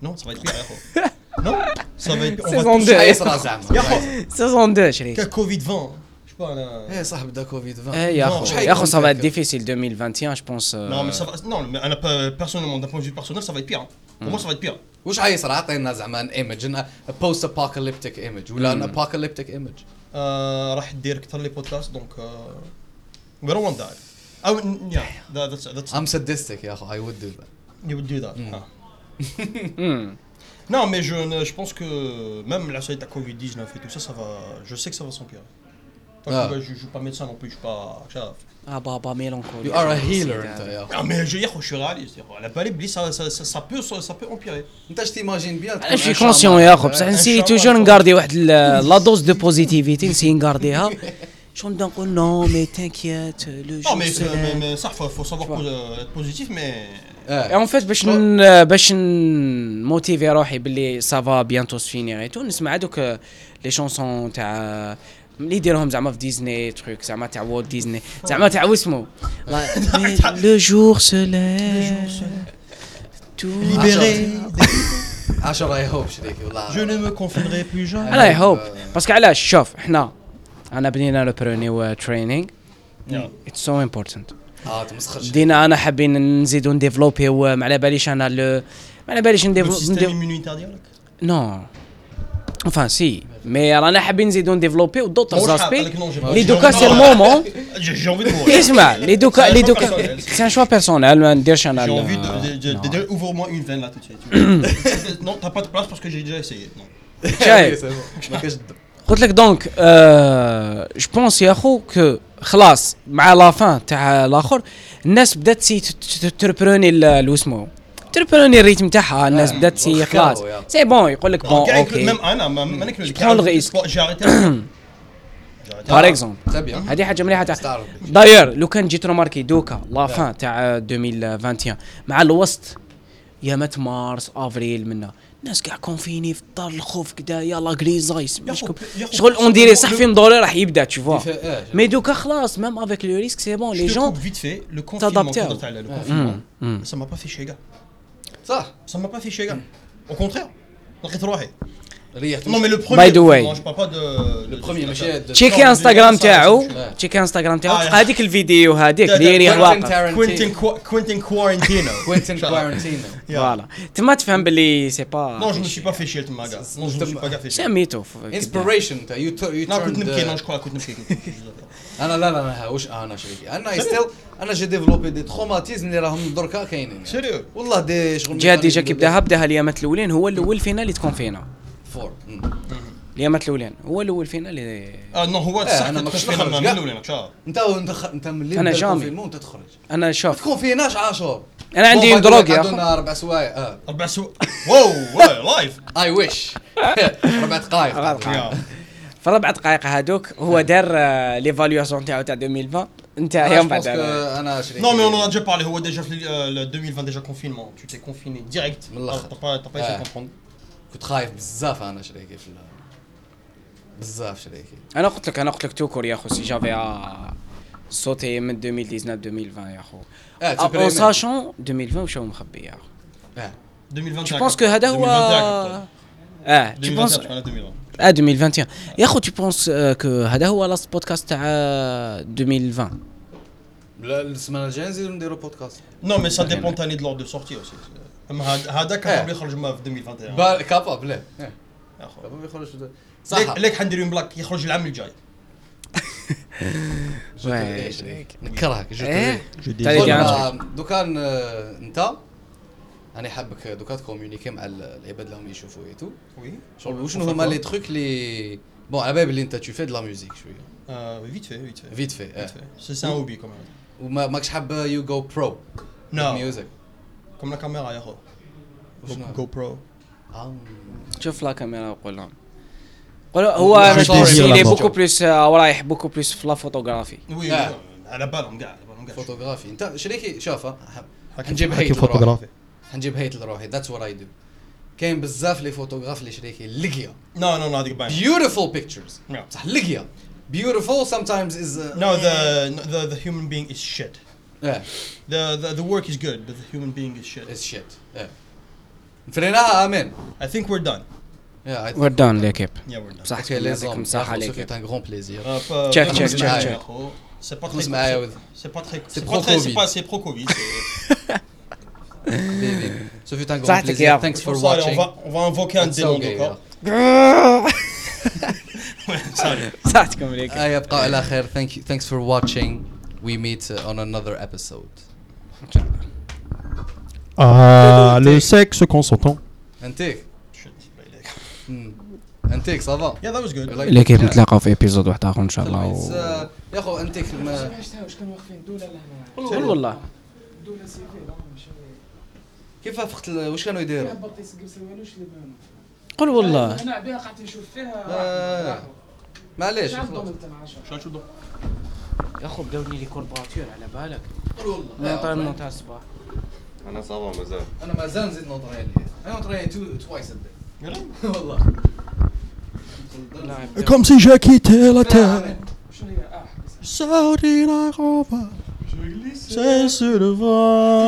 Non, ça va être pire. non, ça va être. Saison 2. Saison 2, chérie. Covid-20. pas انا ايه صح بدا كوفيد 20 ايه يا Non, اخو je يا اخو حيكون سا فا هكا. ديفيسيل 2021 جو بونس Non, mais ça va. Non, mais Anna, pas- personnellement, d'un point de vue personnel, ça va être pire. hein. Pour moi, ça va être pire. وش حيصرى عطينا زعما ان ايمج بوست ابوكاليبتيك ايمج ولا ان ابوكاليبتيك ايمج آه، راح تدير اكثر لي بودكاست دونك we don't want that. Oh, n- yeah, that, that's that's ام سدستك يا اخو اي وود دو you would do that. Mm. Ah. Non, mais je, ne- je pense que même la suite à Covid-19 et tout ça, ça va. Je sais que ça va s'empirer. Enfin, Ah. je, je, je suis pas médecin non plus, je suis pas. شاف. اه بابا ميلانكولي يو ار ا هيلر انت يا اخو Non, mais je, je suis réaliste. La palais, ça, ça, ça, ça peut, ça, ça peut empirer. انت اش تيماجين بيان انا شي كونسيون يا اخو بصح نسي توجور نكاردي واحد ال- لا دوز دو بوزيتيفيتي نسي نكارديها شو نبدا نقول نو مي تانكيات لو Non, mais, جو c'est- mais, mais ça, faut, faut savoir vois. po- être positif, mais. اون فيت باش ن... باش نموتيفي روحي باللي سافا بيانتو سفينيغ اي تو نسمع هذوك لي شونسون تاع اللي يديرهم زعما في ديزني truc زعما تاع وولت ديزني. زعما تاع واسمو le jour se lève Libéré. 10 I hope شريكي والله Je ne me confinerai plus jamais. أنا I hope parce que علاش شوف إحنا انا بنينا le premier training. اتس سو امبورتانت آه تمسخر شريكي. بدينا أنا حابين نزيدو نديفلوبيو ما على باليش أنا لو ما على باليش نديفلوبيو immunitaire ديالك. نو enfin سي مي رانا حابين نزيدو نديفلوبيو دوطر مش حاب، زاسبي قالك non, j'ai pas- لي j'ai دوكا envie de سي mourir. المومون J'ai j'ai envie de mourir. اسمع لي دوكا C'est un لي choix دوكا personnel. سي ان شوا بيرسونيل ما نديرش أنا J'ai envie de, de, de, de- ouvre-moi une veine là tout de suite. non, t'as pas de place parce que j'ai déjà essayé. قلت لك دونك جو بونس يا خو كو خلاص مع لا فان تاع الآخر الناس بدات تسي تربروني لو اسمو تربروني الريتم تاعها الناس آه، بدات تسي وخلاو خلاص. سي بون يقول لك بون Gars, أوكي. J'ai arrêté. J'ai arrêté. بار اكزومبل؟ هذه حاجة مليحة تاع. داير لو كان جيت روماركي دوكا لا فان تاع 2021 مع الوسط يا مات مارس أفريل منا الناس كاع كونفيني في الدار الخوف كدا يلا خو- شغل اون ديري صح فيلم دوري راح يبدأ إيه، مي دوكا خلاص ميم افيك لو ريسك سي بون لي جون confinement, t'adapter. quand t'as le confinement, Mm. ça m'a صح Ça m'a pas fait chier, gars. Au contraire. لقيت روحي. ريحت Non mais le premier. By the way. confinement, Je parle pas de. لو بروميير ماشي د- تشيكي Non, انستغرام ça, تاعو ça, تشيكي انستغرام تاعو آه، تلقى هذيك الفيديو هذيك دا- اللي دا- يريح كوينتين واقع تارانتينو. Quentin Qua- Quentin Quarantino. كوينتين كوارنتينو فوالا تما تفهم باللي سي با Non, je me suis pas fait chier, تما, gars. Non, je me suis pas fait chier. سميتو انسبيريشن انت يو يو Non, كنت نبكي, non, je crois, كنت نبكي. أنا لا لا واش أنا شريكي؟ أنا ستيل أنا جي ديفلوبي دي تروماتيزم اللي راهم دركا كاينين Sérieux والله دي شغل جا ديجا كي بداها بداها اليامات الأولين هو الأول فينا اللي تكون فينا. فور اليامات الأولين. هو الأول فينا اللي آه نو هو إيه، صح أنا ما تدخل كنتش فينا نخرج. من. الأولين أنت أنت خ... أنت من اللي أنا بدا جامي. أنت تخرج. أنا شوف تكون فيناش 10 أنا عندي دروغ يا عندنا أربع سوايع. آه. أربع سو واو واو لايف اي ويش أربع دقائق أربع دقائق. في ربع دقائق هذوك هو دار آه، ليفاليواسيون تاعو تاع 2020 انت يوم بعد أنا on en a déjà parlé, هو déjà في le 2020 déjà confinement, tu t'es confiné direct. من essayé آه. de comprendre. كنت خايف بزاف أنا شريكي في بزاف شريكي. أنا قلت لك أنا قلت لك توكور يا اخو سي جافي آه، صوتي من 2019 2020 يا اخو أه اون ساشون 2020 وش هو مخبي يا اخو أه. 2021. جو بونس كو هذا هو 2021 اه جو بونس 2021 2020. اه 2021 يا اخو تو بونس كو هذا هو لاست بودكاست تاع آه، 2020 لا السمانه الجايه نزيدو نديرو بودكاست Non mais ça dépend تاني de l'ordre de sortie aussi. اما هاد- هذاك آه. كان يخرج ما في 2021. با- كاباب لا اه يا أخو. كاباب يخرج ليك صح ليك حندير بلاك يخرج العام الجاي. Ouais, نكرهك جو ايه Je تالي قول دي ما- عنده. دو كان آه، انت أنا حابك دو كان تكومونيكي مع ال- العباد اللي هم يشوفوا ايتو Oui. شغل وشنو هما لي تخوك اللي بون على بالي اللي أنت تو في دو لا ميوزيك شوية. فيت في آه fait. C'est c'est un hobby quand même. وما ماكش حاب يو جو برو Non. ميوزك كوم لا كاميرا يا خو؟ جو برو آه. شوف لا كاميرا وقول لهم قول هو أنا. بوكو بليس آه، رايح بوكو بليس في لا فوتوغرافي وي آه. على بالهم كاع على بالهم كاع فوتوغرافي أنت شريكي شوف حكي- حنجيب حكي فوتوغرافي حنجيب هيت لروحي ذاتس وات اي دو كاين بزاف لي فوتوغراف اللي شريكي لقيا نو نو نو هذيك باين beautiful pictures Yeah. صح لقيا beautiful sometimes is uh, No, the, the the human being is shit. yeah The, the the work is good, but the human being is shit. is shit yeah فريناها امين I think we're done. yeah I think وير دان ليكيب Yeah, we're done. صح اوكي لي يعطيكم زوم الصحة صح ليكيب c'est un grand plaisir Uh, f- Check, uh, check, خمس check, معايا check. يا خو. C'est pas خمس très معايا c'est- C'est pas très C'est c'est pro pas très c'est Covid. pas c'est pro Covid. ce fut un grand plaisir يا thanks for watching va on va invoquer un démon d'accord. صحتكم آه يبقى على خير thank you thanks for watching we meet uh, on another episode Ah, le sexe consentant. انتيك. انتيك صافا Yeah, that was good. Like- ليكيب Yeah. نتلاقاو في ابيزود واحد اخر ان شاء الله و... uh, يا اخو انتيك ما واش كانوا واقفين دوله لهنا والله دوله سيفيل آه ماشي كيف فقت ال- واش كانوا يديروا؟ قول والله. أنا بها قعدت نشوف فيها. معليش شحال خلاص ضمنت أنا 10 شو- شو ده؟ يا اخو بداو لي كوربوراتور على بالك. قول والله. آه، طيب تاع الصباح. أنا صافا مازال أنا مازال نزيد نوطرين أنا نوطرين تو توايس. والله. لا Comme si j'ai quitté la terre. آه Saudi la roba. C'est sur le vent.